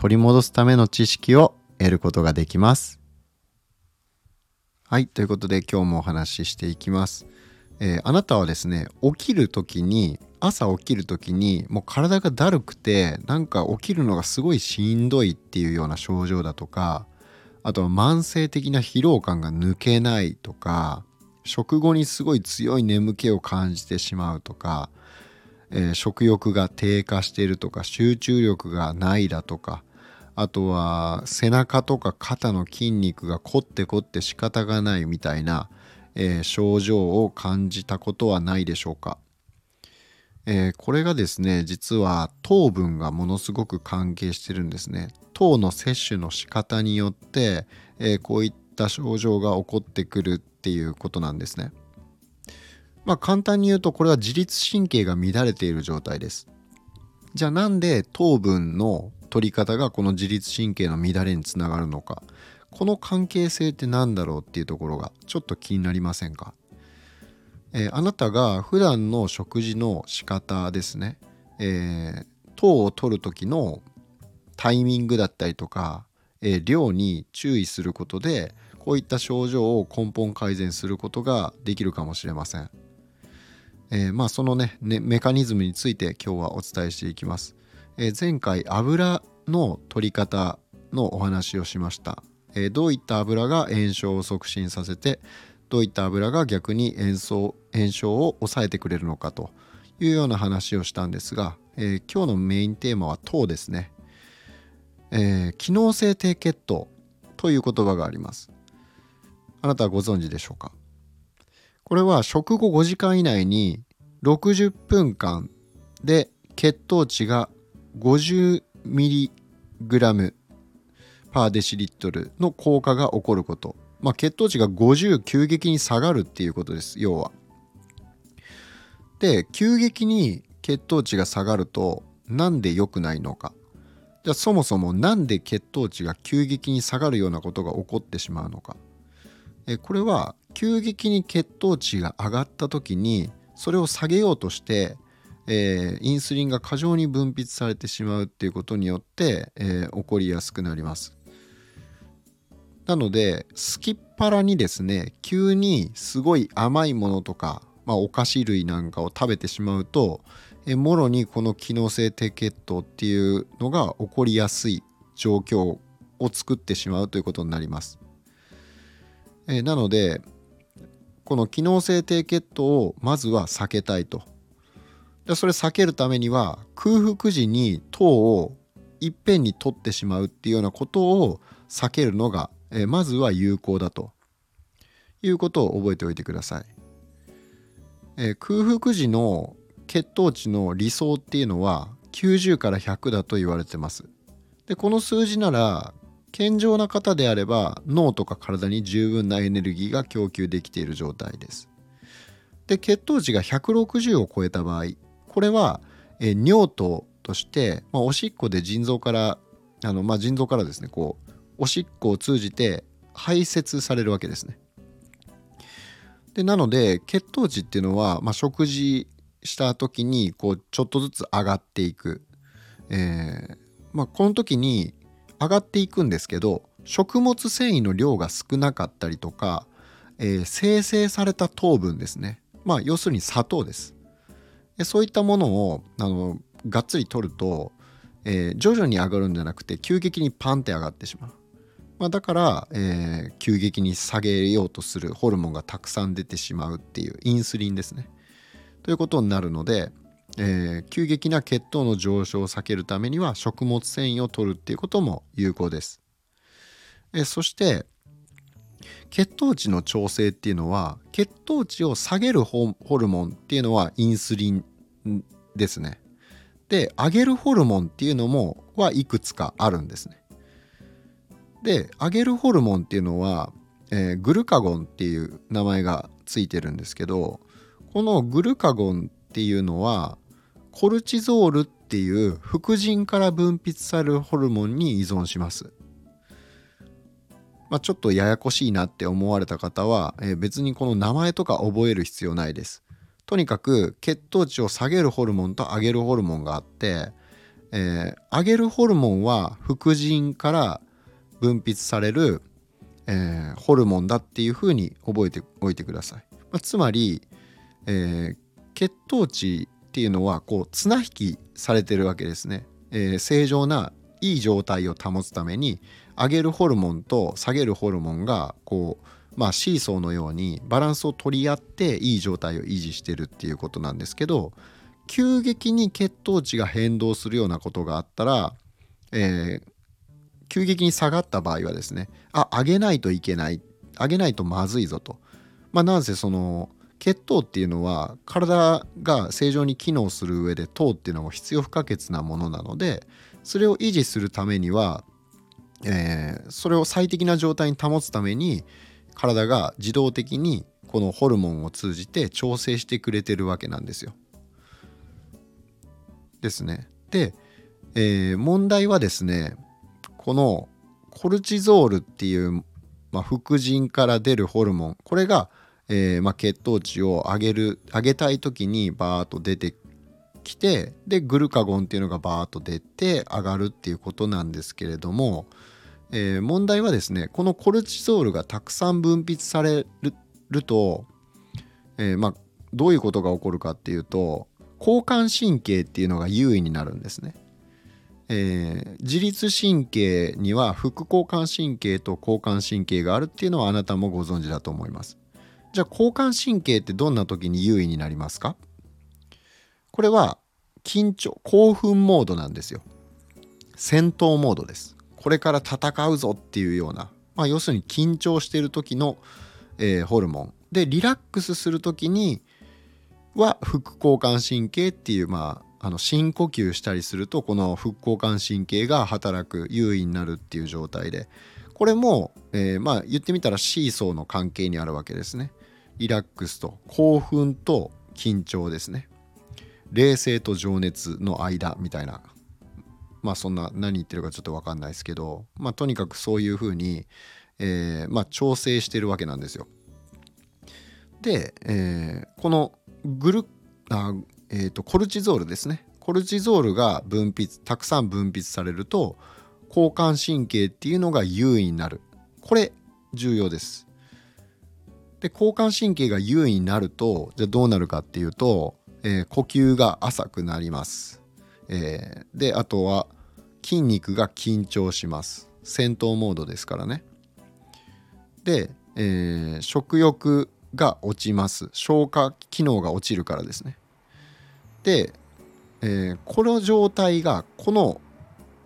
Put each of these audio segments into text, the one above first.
取り戻すための知識を得ることができます。はいということで今日もお話ししていきます、えー、あなたはですね起きる時に朝起きる時にもう体がだるくてなんか起きるのがすごいしんどいっていうような症状だとかあとは慢性的な疲労感が抜けないとか食後にすごい強い眠気を感じてしまうとか、えー、食欲が低下しているとか集中力がないだとかあとは背中とか肩の筋肉が凝って凝って仕方がないみたいな、えー、症状を感じたことはないでしょうか、えー、これがですね実は糖分がものすごく関係してるんですね糖の摂取の仕方によって、えこういった症状が起こってくるっていうことなんですね。まあ簡単に言うとこれは自律神経が乱れている状態です。じゃあなんで糖分の取り方がこの自律神経の乱れにつながるのかこの関係性って何だろうっていうところがちょっと気になりませんか、えー、あなたが普段の食事の仕方ですね、えー、糖を取る時のタイミングだったりとか、えー、量に注意することでこういった症状を根本改善することができるかもしれません。えー、まあそのねねメカニズムについて今日はお伝えしていきます。えー、前回油の取り方のお話をしました。えー、どういった油が炎症を促進させてどういった油が逆に炎症炎症を抑えてくれるのかというような話をしたんですが、え今日のメインテーマは糖ですね。え機能性低血糖という言葉があります。あなたはご存知でしょうか？これは食後5時間以内に60分間で血糖値が 50mg パーデシリットルの効果が起こること。まあ、血糖値が50急激に下がるっていうことです、要は。で、急激に血糖値が下がるとなんで良くないのか。じゃあそもそも何で血糖値が急激に下がるようなことが起こってしまうのか。えこれは急激に血糖値が上がった時にそれを下げようとして、えー、インスリンが過剰に分泌されてしまうっていうことによって、えー、起こりやすくなります。なので好きっ腹にですね急にすごい甘いものとか、まあ、お菓子類なんかを食べてしまうとえもろにこの機能性低血糖っていうのが起こりやすい状況を作ってしまうということになります。えなのでこの機能性低血糖をまずは避けたいと。でそれ避けるためには空腹時に糖をいっぺんに取ってしまうっていうようなことを避けるのが、えまずは有効だということを覚えておいてください。え空腹時の血糖値の理想っていうのは90から100だと言われてます。でこの数字なら健常な方であれば脳とか体に十分なエネルギーが供給できている状態です。で血糖値が160を超えた場合これは、え尿糖として、まあ、おしっこで腎臓からあの、まあ、腎臓からですねこうおしっこを通じて排泄されるわけですね。でなので血糖値っていうのは、まあ、食事した時にこうちょっとずつ上がっていく、えーまあ、この時に上がっていくんですけど食物繊維の量が少なかったりとか、えー、生成された糖分ですね。まあ要するに砂糖です。そういったものをあのがっつり取ると、えー、徐々に上がるんじゃなくて急激にパンって上がってしまう、まあ、だから、えー、急激に下げようとするホルモンがたくさん出てしまうっていうインスリンですねということになるので、えー、急激な血糖の上昇を避けるためには食物繊維を摂るっていうことも有効です。え、そして血糖値の調整っていうのは血糖値を下げるホルモンっていうのはインスリンですね。で上げるホルモンっていうのもはいくつかあるんですね。で上げるホルモンっていうのは、えー、グルカゴンっていう名前がついてるんですけどこのグルカゴンっていうのはコルチゾールっていう副腎から分泌されるホルモンに依存します。まあ、ちょっとややこしいなって思われた方は、えー、別にこの名前とか覚える必要ないです。とにかく血糖値を下げるホルモンと上げるホルモンがあって、えー、上げるホルモンは副腎から分泌される、えー、ホルモンだっていうふうに覚えておいてください。まあ、つまり、えー、血糖値っていうのはこう綱引きされてるわけですね。えー、正常ないい状態を保つために上げるホルモンと下げるホルモンがこうまあシーソーのようにバランスを取り合っていい状態を維持してるっていうことなんですけど急激に血糖値が変動するようなことがあったら、えー、急激に下がった場合はですねあ上げないといけない上げないとまずいぞと。まあ、なんせその血糖っていうのは体が正常に機能する上で糖っていうのも必要不可欠なものなのでそれを維持するためには、えー、それを最適な状態に保つために体が自動的にこのホルモンを通じて調整してくれてるわけなんですよ。ですね。で、えー、問題はですねこのコルチゾールっていう、まあ、副腎から出るホルモンこれが、えーまあ、血糖値を上げる上げたい時にバーッと出てきてでグルカゴンっていうのがバーッと出て上がるっていうことなんですけれども、えー、問題はですねこのコルチゾールがたくさん分泌されると、えー、まあ、どういうことが起こるかっていうと交感神経っていうのが優位になるんですね。えー、自律神経には副交感神経と交感神経があるっていうのはあなたもご存知だと思います。じゃあ交感神経ってどんな時に優位になりますか？これは緊張興奮モードなんですよ。戦闘モードです。これから戦うぞっていうような、まあ、要するに緊張してる時の、えー、ホルモンでリラックスする時には副交感神経っていう、まあ、あの深呼吸したりするとこの副交感神経が働く優位になるっていう状態でこれも、えー、まあ言ってみたらシーソーの関係にあるわけですね。リラックスと興奮と緊張ですね。冷静と情熱の間みたいなまあそんな何言ってるかちょっと分かんないですけど、まあ、とにかくそういうふうに、えー、まあ、調整してるわけなんですよ。で、えー、このグルあ、えーと、コルチゾールですねコルチゾールが分泌たくさん分泌されると交感神経っていうのが優位になるこれ重要です。で交感神経が優位になるとじゃあどうなるかっていうと、えー、呼吸が浅くなります。えー、であとは筋肉が緊張します。戦闘モードですからね。で、えー、食欲が落ちます。消化機能が落ちるからですね。で、えー、この状態がこの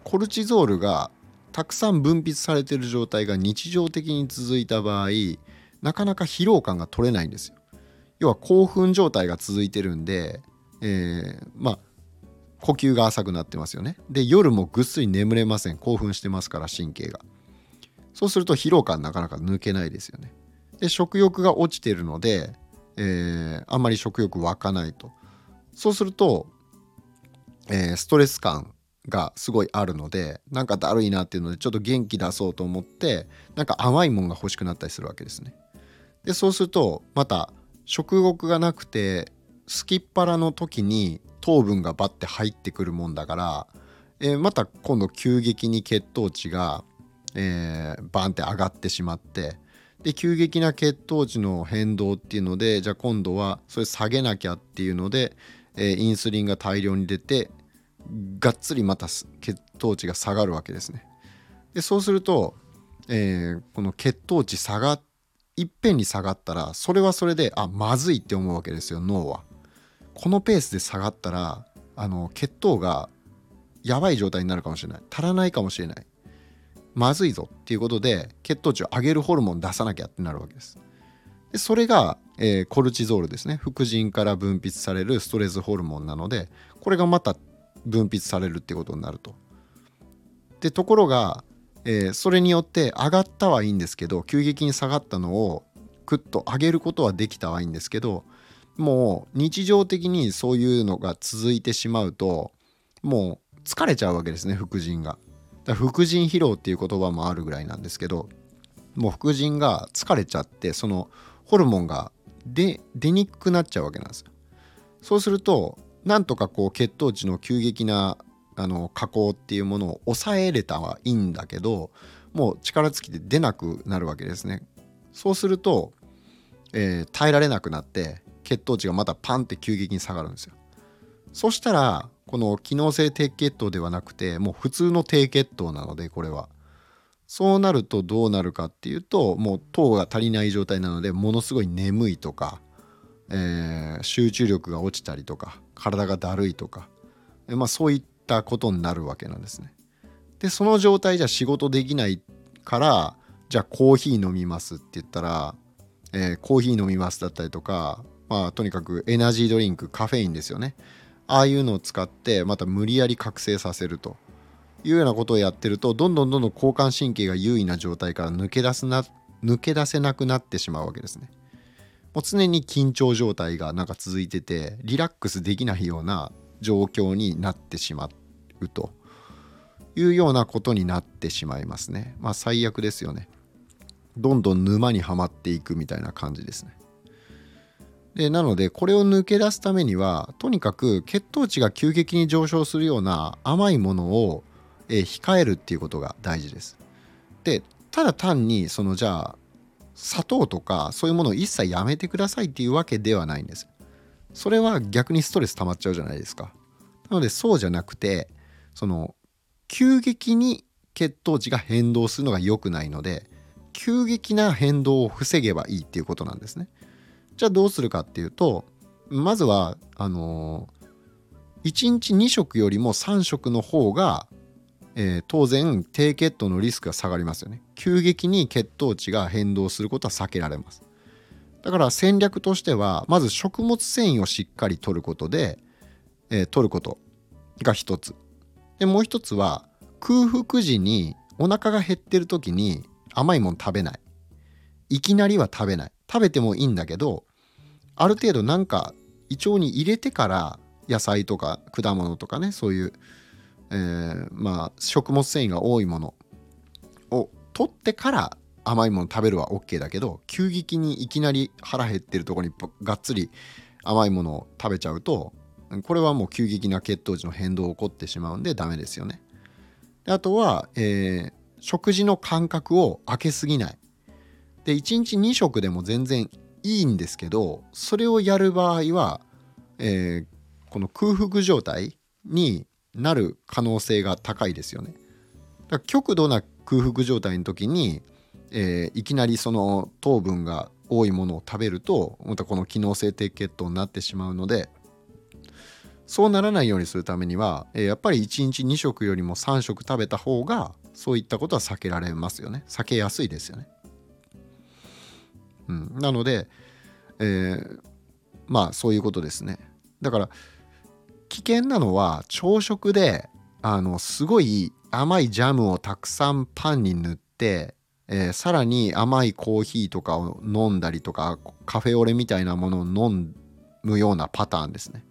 コルチゾールがたくさん分泌されてる状態が日常的に続いた場合なかなか疲労感が取れないんですよ。要は興奮状態が続いてるんで、えー、まあ呼吸が浅くなってますよね。で夜もぐっすり眠れません。興奮してますから神経が。そうすると疲労感なかなか抜けないですよね。で食欲が落ちてるので、えー、あんまり食欲湧かないと。そうすると、えー、ストレス感がすごいあるのでなんかだるいなっていうのでちょっと元気出そうと思ってなんか甘いもんが欲しくなったりするわけですね。でそうするとまた食欲がなくてすきっ腹の時に糖分がバッて入ってくるもんだから、えー、また今度急激に血糖値が、えー、バンって上がってしまってで急激な血糖値の変動っていうのでじゃあ今度はそれ下げなきゃっていうので、えー、インスリンが大量に出てがっつりまた血糖値が下がるわけですね。でそうすると、えー、この血糖値下がいっぺんに下がったらそれはそれであまずいって思うわけですよ脳は。このペースで下がったらあの血糖がやばい状態になるかもしれない。足らないかもしれない。まずいぞっていうことで血糖値を上げるホルモン出さなきゃってなるわけです。でそれが、えー、コルチゾールですね。副腎から分泌されるストレスホルモンなのでこれがまた分泌されるってことになると。でところが、えー、それによって上がったはいいんですけど急激に下がったのをクッと上げることはできたはいいんですけどもう日常的にそういうのが続いてしまうともう疲れちゃうわけですね副腎が。だ副腎疲労っていう言葉もあるぐらいなんですけどもう副腎が疲れちゃってそのホルモンが出にくくなっちゃうわけなんですよ。そうするとなんとかこう血糖値の急激なあの加工っていうものを抑えれたはいいんだけどもう力尽きて出なくなるわけですね。そうすると、えー、耐えられなくなって血糖値がまたパンって急激に下がるんですよ。そしたらこの機能性低血糖ではなくてもう普通の低血糖なのでこれはそうなるとどうなるかっていうともう糖が足りない状態なのでものすごい眠いとか、えー、集中力が落ちたりとか体がだるいとか、えまあ、そういったことになるわけなんですね。でその状態じゃ仕事できないからじゃあコーヒー飲みますって言ったら、えー、コーヒー飲みますだったりとかまあとにかくエナジードリンクカフェインですよねああいうのを使ってまた無理やり覚醒させるというようなことをやってるとどんどんどんどん交感神経が優位な状態から抜け出すな抜け出せなくなってしまうわけですね。もう常に緊張状態がなんか続いててリラックスできないような状況になってしまうというようなことになってしまいますね。まあ最悪ですよね。どんどん沼にはまっていくみたいな感じですね。でなのでこれを抜け出すためにはとにかく血糖値が急激に上昇するような甘いものをえー、控えるっていうことが大事です。でただ単にそのじゃあ砂糖とかそういうものを一切やめてくださいっていうわけではないんです。それは逆にストレス溜まっちゃうじゃないですか。なのでそうじゃなくてその急激に血糖値が変動するのが良くないので急激な変動を防げばいいっていうことなんですね。じゃあどうするかっていうとまずはあのー、1日2食よりも3食の方がえー、当然低血糖のリスクが下がりますよね。急激に血糖値が変動することは避けられます。だから戦略としてはまず食物繊維をしっかり摂ることで、えー、取ることが一つ。でもう一つは空腹時にお腹が減ってる時に甘いもの食べない。いきなりは食べない。食べてもいいんだけどある程度なんか胃腸に入れてから野菜とか果物とかねそういうえー、まあ食物繊維が多いものを取ってから甘いもの食べるは OK だけど急激にいきなり腹減ってるとこにがっつり甘いものを食べちゃうとこれはもう急激な血糖値の変動が起こってしまうんでダメですよね。であとは、えー、食事の間隔を空けすぎない。で1日2食でも全然いいんですけどそれをやる場合は、えー、この空腹状態になる可能性が高いですよね。だから極度な空腹状態の時に、えー、いきなりその糖分が多いものを食べるとまたこの機能性低血糖になってしまうのでそうならないようにするためには、えー、やっぱり1日2食よりも3食食べた方がそういったことは避けられますよね避けやすいですよね。うん、なので、えー、まあそういうことですね。だから危険なのは朝食であのすごい甘いジャムをたくさんパンに塗って、えー、さらに甘いコーヒーとかを飲んだりとかカフェオレみたいなものを飲むようなパターンですね。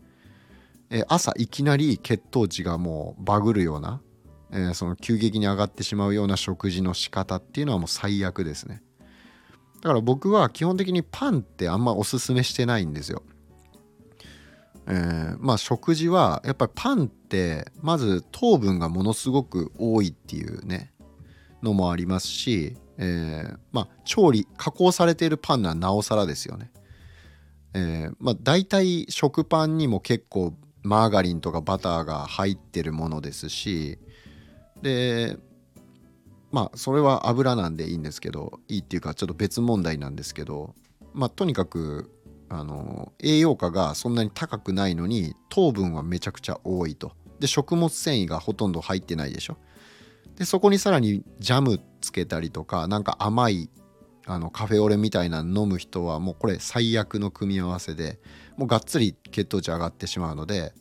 えー、朝いきなり血糖値がもうバグるような、その急激に上がってしまうような食事の仕方っていうのはもう最悪ですね。だから僕は基本的にパンってあんまおすすめしてないんですよ。えー、まあ食事はやっぱりパンってまず糖分がものすごく多いっていうねのもありますし、えー、まあ調理加工されているパンはなおさらですよね。えー、まあ大体食パンにも結構マーガリンとかバターが入ってるものですしでまあそれは油なんでいいんですけどいいっていうかちょっと別問題なんですけどまあとにかくあの栄養価がそんなに高くないのに糖分はめちゃくちゃ多いとで食物繊維がほとんど入ってないでしょでそこにさらにジャムつけたりとかなんか甘いあのカフェオレみたいな飲む人はもうこれ最悪の組み合わせでもうがっつり血糖値上がってしまうので、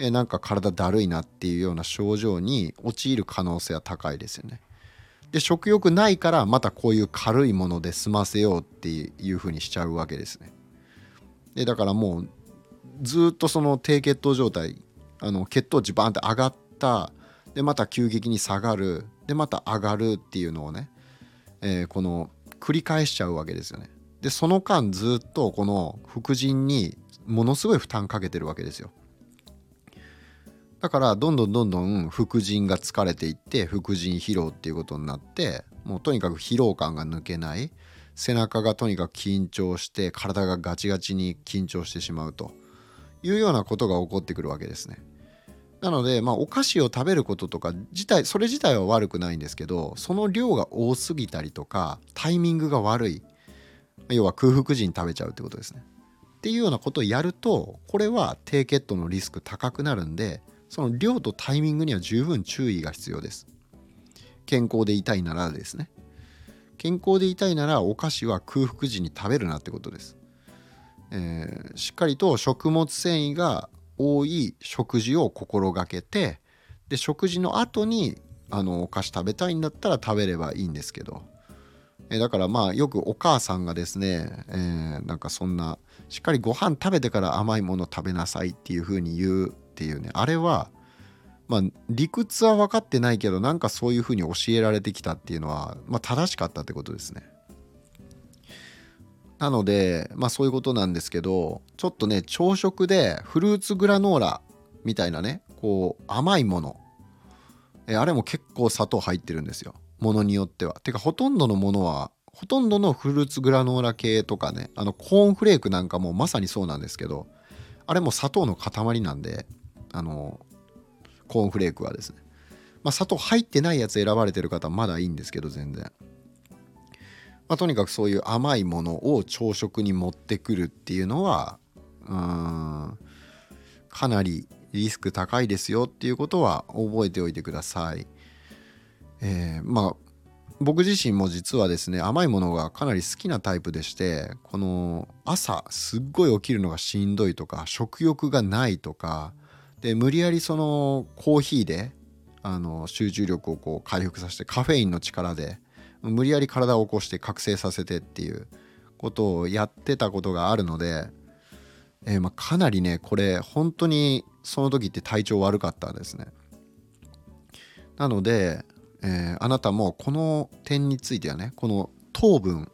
えなんか体だるいなっていうような症状に陥る可能性は高いですよね。で食欲ないからまたこういう軽いもので済ませようっていう風にしちゃうわけですね。でだからもうずっとその低血糖状態あの血糖値バーンって上がったでまた急激に下がるでまた上がるっていうのをね、えー、この繰り返しちゃうわけですよね。でその間ずっとこの副腎にものすごい負担かけてるわけですよ。だからどんどんどんどん副腎が疲れていって副腎疲労っていうことになってもうとにかく疲労感が抜けない背中がとにかく緊張して体がガチガチに緊張してしまうというようなことが起こってくるわけですね。なので、まあ、お菓子を食べることとか自体それ自体は悪くないんですけどその量が多すぎたりとかタイミングが悪い要は空腹時に食べちゃうってことですね。っていうようなことをやるとこれは低血糖のリスク高くなるんでその量とタイミングには十分注意が必要です。健康でいたいならですね。健康でいたいならお菓子は空腹時に食べるなってことです。えー、しっかりと食物繊維が多い食事を心がけてで食事の後にあのお菓子食べたいんだったら食べればいいんですけど、えー、だからまあよくお母さんがですね、えー、なんかそんなしっかりご飯食べてから甘いもの食べなさいっていう風に言うっていうねあれはまあ理屈は分かってないけどなんかそういう風に教えられてきたっていうのは、まあ、正しかったってことですね。なので、まあそういうことなんですけど、ちょっとね、朝食でフルーツグラノーラみたいなね、こう甘いもの。えあれも結構砂糖入ってるんですよ。ものによっては。てかほとんどのものは、ほとんどのフルーツグラノーラ系とかね、あのコーンフレークなんかもまさにそうなんですけど、あれも砂糖の塊なんで、あの、コーンフレークはですね。まあ砂糖入ってないやつ選ばれてる方はまだいいんですけど、全然。まあ、とにかくそういう甘いものを朝食に持ってくるっていうのはうんかなりリスク高いですよっていうことは覚えておいてください。えー、まあ僕自身も実はですね甘いものがかなり好きなタイプでしてこの朝すっごい起きるのがしんどいとか食欲がないとかで無理やりそのコーヒーであの集中力をこう回復させてカフェインの力で無理やり体を起こして覚醒させてっていうことをやってたことがあるので、えー、まかなりねこれ本当にその時って体調悪かったんですね。なので、えー、あなたもこの点についてはねこの糖分、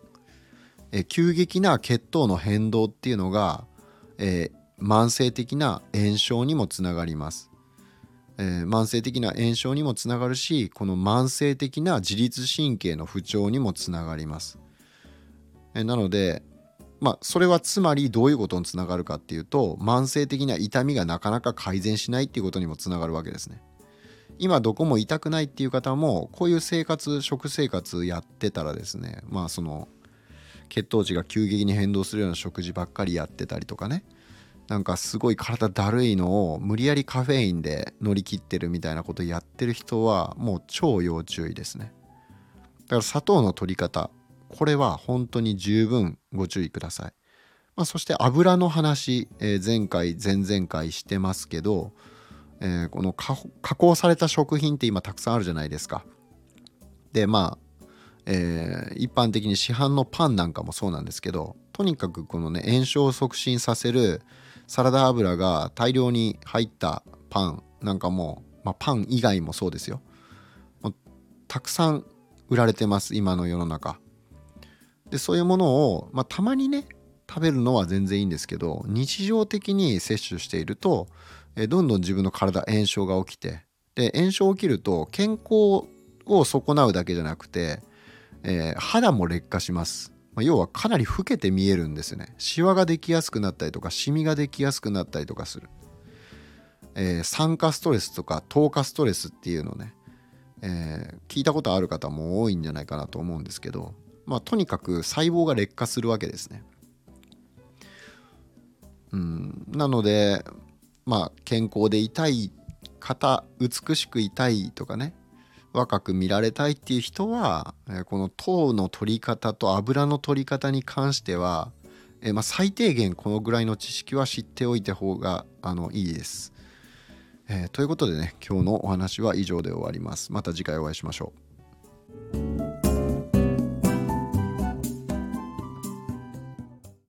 えー、急激な血糖の変動っていうのが、え慢性的な炎症にもつながります。えー、慢性的な炎症にもつながるしこの慢性的な自律神経の不調にもつながります。えー、なのでまあそれはつまりどういうことにつながるかっていうと慢性的な痛みがなかなか改善しないっていうことにもつながるわけですね。今どこも痛くないっていう方もこういう生活食生活やってたらですねまあその血糖値が急激に変動するような食事ばっかりやってたりとかねなんかすごい体だるいのを無理やりカフェインで乗り切ってるみたいなことやってる人はもう超要注意ですね。だから砂糖の取り方これは本当に十分ご注意ください、まあ、そして油の話、えー、前回前々回してますけど、えー、この加工された食品って今たくさんあるじゃないですか。でまあえー、一般的に市販のパンなんかもそうなんですけどとにかくこのね炎症を促進させるサラダ油が大量に入ったパンなんかも、まあ、パン以外もそうですよ。もうたくさん売られてます今の世の中。でそういうものを、まあ、たまにね食べるのは全然いいんですけど日常的に摂取していると、えどんどん自分の体炎症が起きてで炎症起きると健康を損なうだけじゃなくて、えー、肌も劣化します。まあ、要はかなり老けて見えるんですよね。シワができやすくなったりとかシミができやすくなったりとかする、えー、酸化ストレスとか糖化ストレスっていうのね、えー、聞いたことある方も多いんじゃないかなと思うんですけどまあとにかく細胞が劣化するわけですね。うんなのでまあ健康でいたい方美しくいたいとかね若く見られたいっていう人は、この糖の取り方と油の取り方に関しては、えまあ、最低限このぐらいの知識は知っておいた方があのいいです。えーということでね今日のお話は以上で終わりますまた次回お会いしましょう